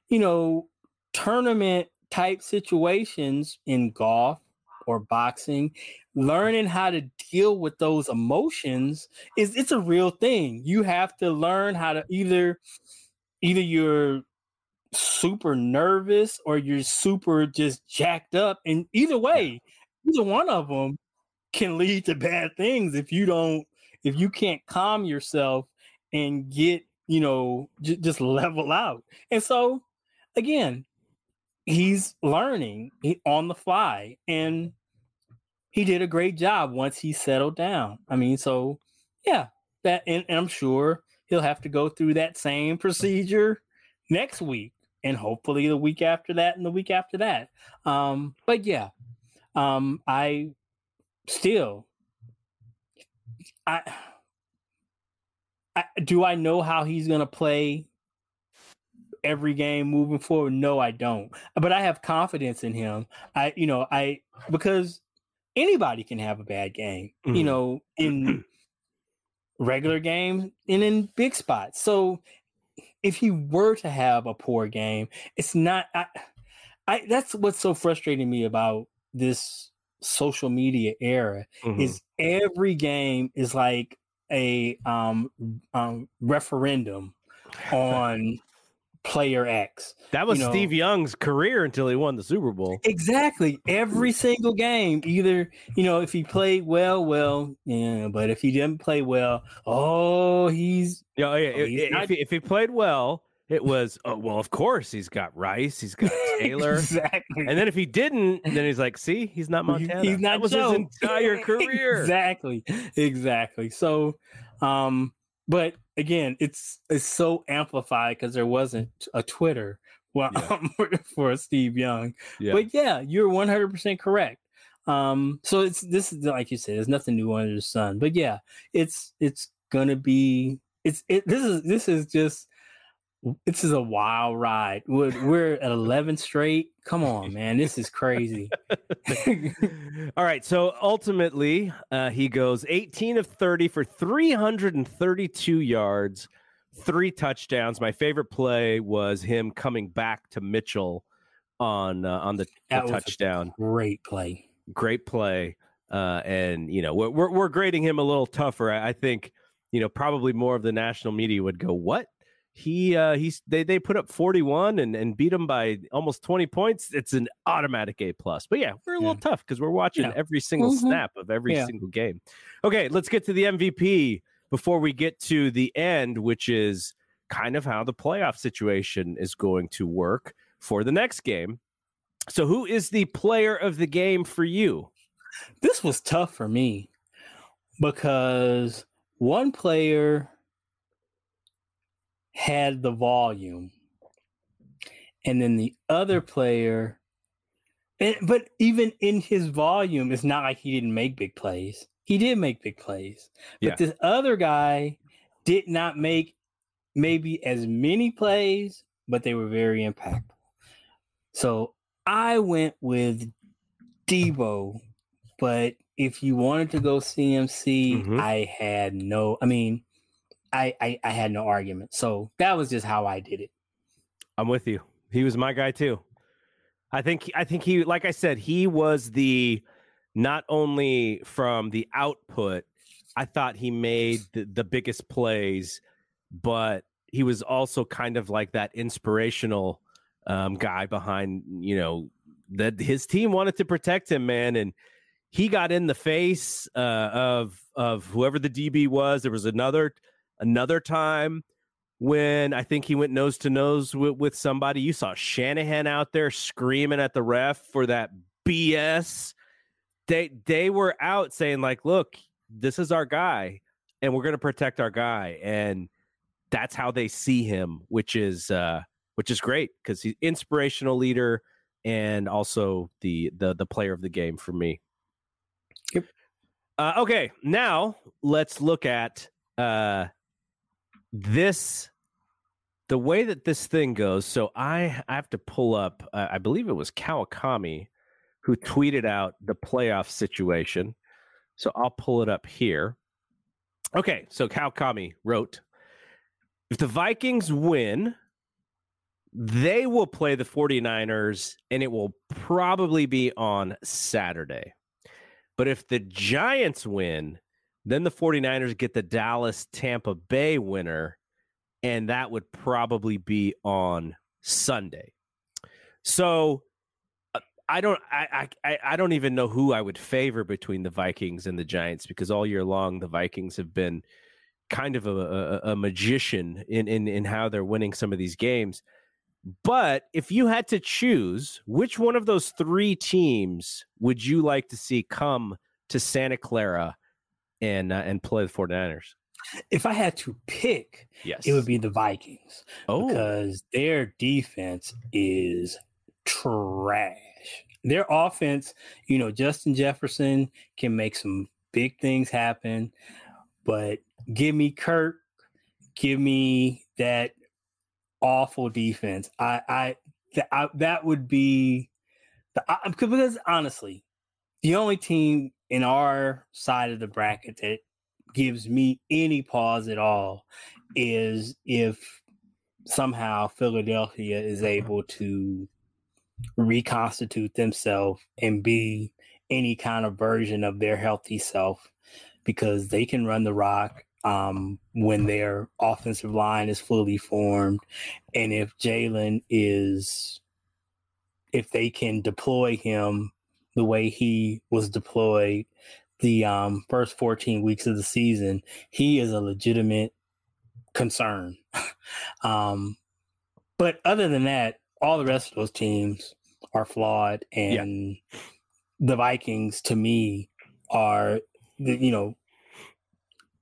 you know tournament type situations in golf or boxing mm-hmm. learning how to deal with those emotions is it's a real thing. You have to learn how to either either you're super nervous or you're super just jacked up and either way either one of them can lead to bad things if you don't if you can't calm yourself and get you know j- just level out. And so again he's learning on the fly and he did a great job once he settled down. I mean so yeah that and, and i'm sure he'll have to go through that same procedure next week and hopefully the week after that and the week after that. Um but yeah um i still i I, do I know how he's going to play every game moving forward? No, I don't. But I have confidence in him. I, you know, I because anybody can have a bad game. You Mhm. know, in regular games and in big spots. So if he were to have a poor game, it's not. I, I that's what's so frustrating me about this social media era Mhm. is every game is like a um, um referendum on player X. that was you know- Steve Young's career until he won the Super Bowl. Exactly. Every single game, either, you know, if he played well, well, yeah, but if he didn't play well, oh, he's Yeah, yeah. Oh, he's if, not- he, if he played well, it was oh well. Of course, he's got Rice, he's got Taylor, exactly. and then if he didn't, then he's like, "See, he's not Montana." He's not that was Joe. his entire career. exactly. Exactly. So, um, but again, it's it's so amplified because there wasn't a Twitter well, for Steve Young. Yeah. But yeah, you're 100 percent correct. Um, so it's this is like you said, there's nothing new under the sun. But yeah, it's it's gonna be it's it. This is this is just this is a wild ride. We're, we're at 11 straight. Come on, man, this is crazy. All right. So ultimately, uh, he goes 18 of 30 for 332 yards, three touchdowns. My favorite play was him coming back to Mitchell on uh, on the, the That was a touchdown. Great play. Great play. Uh, and you know we're, we're we're grading him a little tougher. I, I think you know probably more of the national media would go, "What? He uh, he's they they put up 41 and and beat him by almost 20 points. It's an automatic A plus." But yeah, we're a little tough because we're watching Yeah. every single Mhm. snap of every Yeah. single game. Okay, let's get to the MVP before we get to the end, which is kind of how the playoff situation is going to work for the next game. So, who is the player of the game for you? This was tough for me because one player had the volume, and then the other player, and, but even in his volume, it's not like he didn't make big plays. He did make big plays, but Yeah. this other guy did not make maybe as many plays, but they were very impactful. So I went with Deebo, but if you wanted to go CMC, Mhm. I had no. I mean, I, I I had no argument. So that was just how I did it. I'm with you. He was my guy too. I think I think he like I said he was the not only from the output I thought he made the, the biggest plays but he was also kind of like that inspirational um, guy behind you know that his team wanted to protect him man and he got in the face uh, of of whoever the DB was. There was another another time when I think he went nose to nose with, with somebody. You saw Shanahan out there screaming at the ref for that BS. They they were out saying like, "Look, this is our guy, and we're going to protect our guy," and that's how they see him, which is uh, which is great because he's inspirational leader and also the the the player of the game for me. Yep. Uh, okay, now let's look at uh, this the way that this thing goes. So I, I have to pull up. Uh, I believe it was Kawakami who tweeted out the playoff situation. So I'll pull it up here. Okay, so Kawakami wrote, "If the Vikings win." They will play the 49ers and it will probably be on Saturday. But if the Giants win, then the 49ers get the Dallas Tampa Bay winner, and that would probably be on Sunday. So uh, I don't I, I I don't even know who I would favor between the Vikings and the Giants because all year long the Vikings have been kind of a, a, a magician in, in in how they're winning some of these games. But if you had to choose, which one of those three teams would you like to see come to Santa Clara and uh, and play the 49ers? If I had to pick, yes, it would be the Vikings. Oh, because their defense is trash. Their offense, you know, Justin Jefferson can make some big things happen, but give me Kirk, give me that awful defense. I, I, th- I that would be the I, because honestly, the only team in our side of the bracket that gives me any pause at all is if somehow Philadelphia is able to reconstitute themselves and be any kind of version of their healthy self because they can run the rock um, when their offensive line is fully formed. And if Jalen is, if they can deploy him the way he was deployed the um, first 14 weeks of the season, he is a legitimate concern. um, but other than that, all the rest of those teams are flawed, and yeah. the Vikings, to me, are you know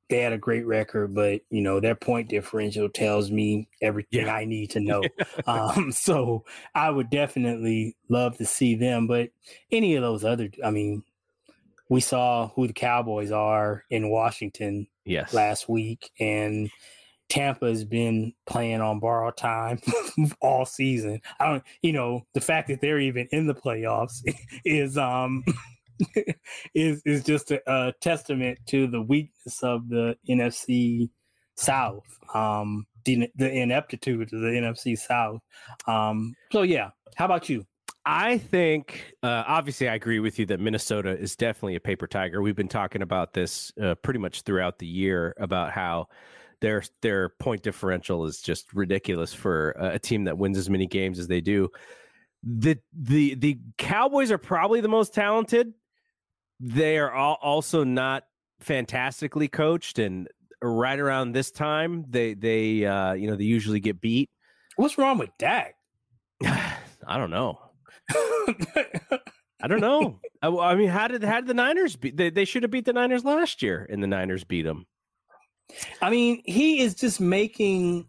they had a great record, but you know their point differential tells me everything yeah. I need to know. um, so I would definitely love to see them, but any of those other, I mean, we saw who the Cowboys are in Washington yes. last week, and Tampa has been playing on borrowed time all season. I don't, you know, the fact that they're even in the playoffs is um is is just a, a, testament to the weakness of the NFC South, um, the, the ineptitude of the NFC South. Um, so yeah, how about you? I think, uh, obviously, I agree with you that Minnesota is definitely a paper tiger. We've been talking about this uh, pretty much throughout the year about how their their point differential is just ridiculous for a team that wins as many games as they do. The the the Cowboys are probably the most talented they are all also not fantastically coached, and right around this time, they they uh, you know they usually get beat. What's wrong with Dak? I don't know. I don't know. I, I, mean, how did how did the Niners beat? They, they should have beat the Niners last year, and the Niners beat them. I mean, he is just making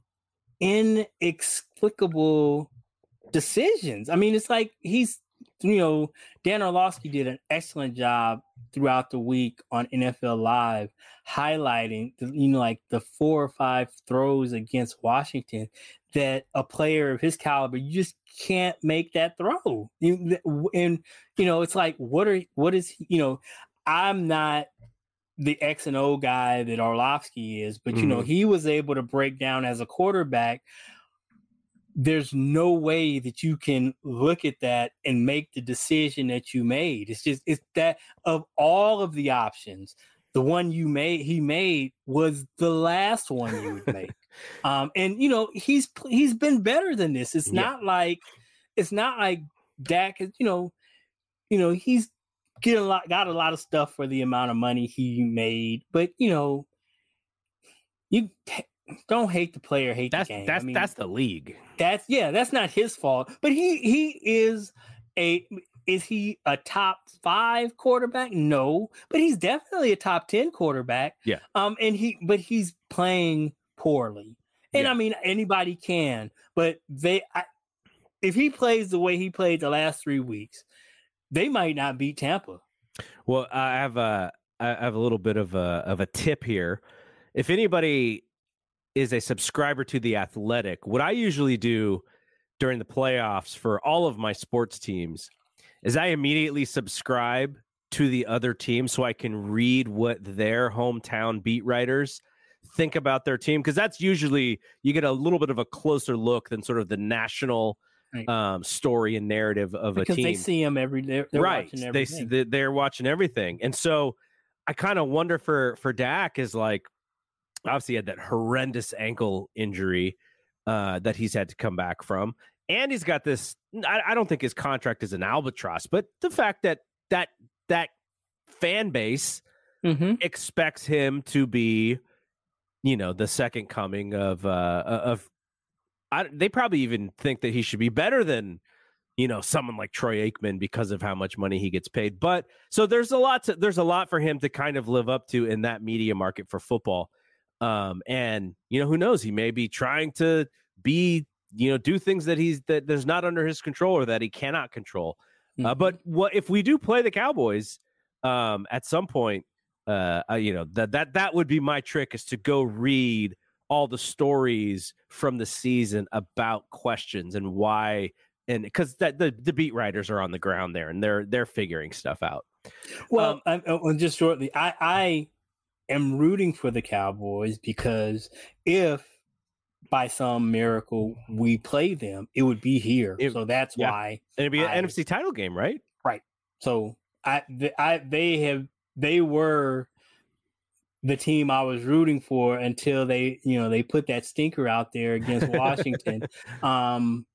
inexplicable decisions. I mean, it's like he's you know, Dan Orlovsky did an excellent job throughout the week on NFL Live, highlighting, the, you know, like the four or five throws against Washington that a player of his caliber, you just can't make that throw. You, and, you know, it's like, what are, what is, you know, I'm not the X and O guy that Orlovsky is, but, you mm-hmm. know, he was able to break down as a quarterback there's no way that you can look at that and make the decision that you made. It's just it's that of all of the options, the one you made he made was the last one you would make. um, and you know he's he's been better than this. It's yeah. not like it's not like Dak. You know, you know he's getting a lot, got a lot of stuff for the amount of money he made. But you know, you don't hate the player, hate that's the game. that's I mean, that's the league. that's yeah, that's not his fault. But he he is a is he a top five quarterback? No, but he's definitely a top ten quarterback. Yeah. Um, and he but he's playing poorly, and Yeah. I mean anybody can, but they I, if he plays the way he played the last three weeks, they might not beat Tampa. Well, I have a I have a little bit of a of a tip here. If anybody is a subscriber to the Athletic, what I usually do during the playoffs for all of my sports teams is I immediately subscribe to the other team so I can read what their hometown beat writers think about their team because that's usually you get a little bit of a closer look than sort of the national Right. um, story and narrative of because a team Because they see them every day. right watching they everything. s- they they're watching everything and so i kind of wonder for for dak is like obviously had that horrendous ankle injury uh that he's had to come back from and he's got this I, I don't think his contract is an albatross but the fact that that that fan base Mhm. expects him to be you know the second coming of uh of I, they probably even think that he should be better than you know someone like Troy Aikman because of how much money he gets paid but so there's a lot to there's a lot for him to kind of live up to in that media market for football um and you know who knows he may be trying to be you know do things that he's that there's not under his control or that he cannot control uh, Mhm. but what if we do play the Cowboys um, at some point? Uh, uh, you know that that that would be my trick is to go read all the stories from the season about questions and why, and because that the, the beat writers are on the ground there and they're they're figuring stuff out. Well, I'm, uh, just shortly, I, I am rooting for the Cowboys because if by some miracle we play them, it would be here. It- so that's yeah. why. And it'd be an I- NFC title game, right? Right. So I, th- I, they have, they were the team I was rooting for until they, you know, they put that stinker out there against Washington. um,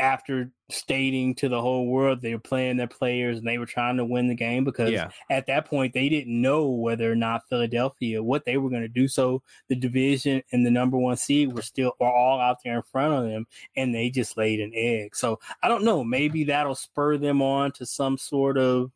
after stating to the whole world they were playing their players and they were trying to win the game because Yeah. at that point they didn't know whether or not Philadelphia what they were going to do. So the division and the number one seed were still were all out there in front of them, and they just laid an egg. So I don't know. Maybe that'll spur them on to some sort of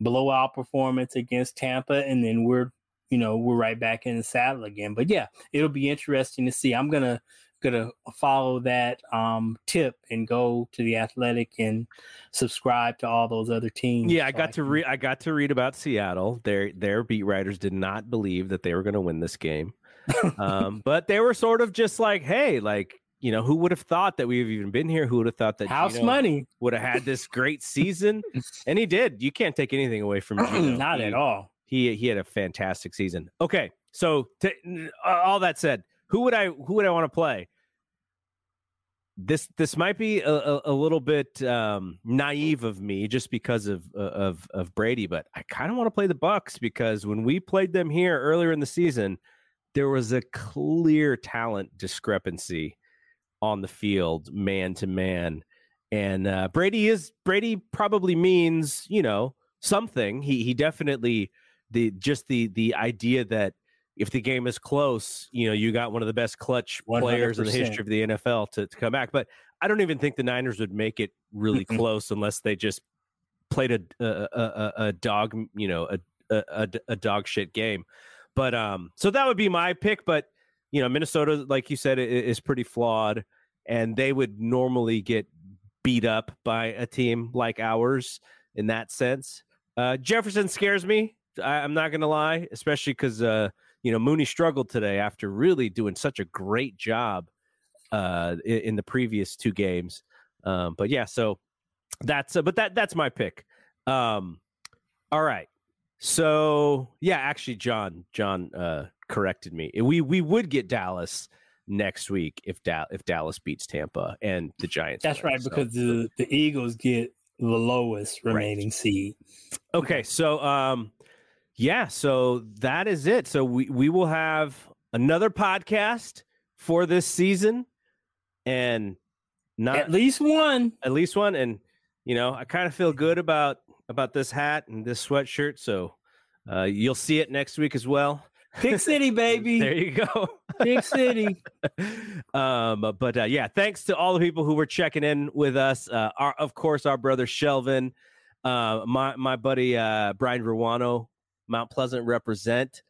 blowout performance against Tampa, and then we're you know we're right back in the saddle again. But yeah, it'll be interesting to see. I'm gonna gonna follow that um tip and go to the athletic and subscribe to all those other teams Yeah, I got to read. I got to read about Seattle. Their their beat writers did not believe that they were going to win this game, um, but they were sort of just like, "Hey, like you know, who would have thought that we've even been here? Who would have thought that house Geno money would have had this great season?" and he did. You can't take anything away from him. not He- at all He he had a fantastic season. Okay, so to, all that said, who would I who would I want to play? This this might be a, a, a little bit um, naive of me just because of uh, of of Brady, but I kind of want to play the Bucs because when we played them here earlier in the season, there was a clear talent discrepancy on the field, man to man, and uh, Brady is Brady probably means you know something. He he definitely the just the the idea that if the game is close, you know, you got one of the best clutch players in the history of the NFL to, to come back. But I don't even think the Niners would make it really close unless they just played a a, a, a- dog, you know, a, a a dog shit game. But um, so that would be my pick. But you know, Minnesota, like you said, is pretty flawed, and they would normally get beat up by a team like ours in that sense. Uh, Jefferson scares me. I, I'm not gonna lie, especially because uh, you know Mooney struggled today after really doing such a great job uh, in, in the previous two games. Um, but yeah, so that's uh, but that that's my pick. Um, all right, so yeah, actually, John John uh, corrected me. We we would get Dallas next week if da- if Dallas beats Tampa and the Giants. that's win. right So- because the the eagles get the lowest remaining seed Okay, so um yeah, so that is it. So we we will have another podcast for this season and not at least one at least one and you know, I kind of feel good about about this hat and this sweatshirt. So uh, you'll see it next week as well. Pick City, baby. there you go. Pick City. um, but uh, yeah, thanks to all the people who were checking in with us. Uh, our, of course, our brother Shelvin, uh, my my buddy uh, Brian Ruano, Mount Pleasant represent,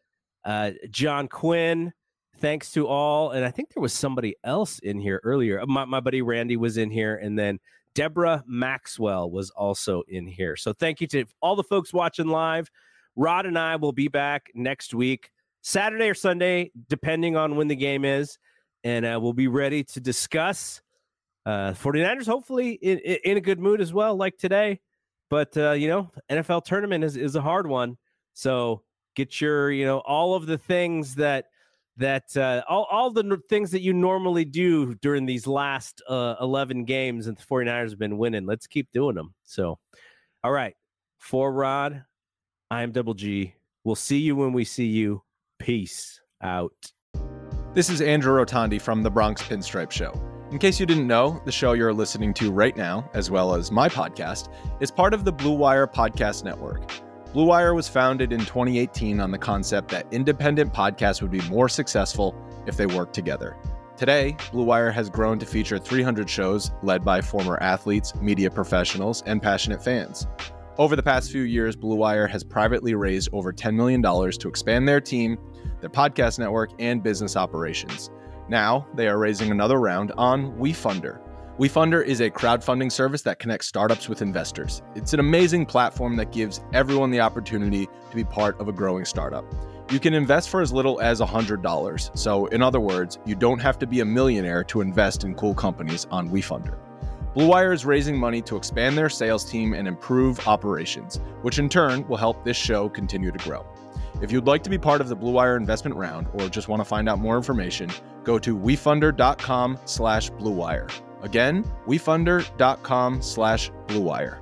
uh, John Quinn. Thanks to all, and I think there was somebody else in here earlier. My my buddy Randy was in here, and then Deborah Maxwell was also in here. So thank you to all the folks watching live. Rod and I will be back next week. Saturday or Sunday, depending on when the game is. And uh, we'll be ready to discuss uh, 49ers, hopefully in, in a good mood as well, like today. But, uh, you know, NFL tournament is, is a hard one. So get your, you know, all of the things that, that uh, all, all the n- things that you normally do during these last uh, 11 games and the 49ers have been winning. Let's keep doing them. So, all right. For Rod, I am Double G. We'll see you when we see you. Peace out. This is Andrew Rotondi from the Bronx Pinstripe Show. In case you didn't know, the show you're listening to right now, as well as my podcast, is part of the Blue Wire Podcast Network. Blue Wire was founded in 2018 on the concept that independent podcasts would be more successful if they worked together. Today, Blue Wire has grown to feature 300 shows led by former athletes, media professionals, and passionate fans. Over the past few years, Blue Wire has privately raised over $10 million to expand their team, their podcast network, and business operations. Now, they are raising another round on WeFunder. WeFunder is a crowdfunding service that connects startups with investors. It's an amazing platform that gives everyone the opportunity to be part of a growing startup. You can invest for as little as $100. So, in other words, you don't have to be a millionaire to invest in cool companies on WeFunder. Blue Wire is raising money to expand their sales team and improve operations, which in turn will help this show continue to grow. If you'd like to be part of the Blue Wire investment round or just want to find out more information, go to wefunder.com slash bluewire. Again, wefunder.com slash bluewire.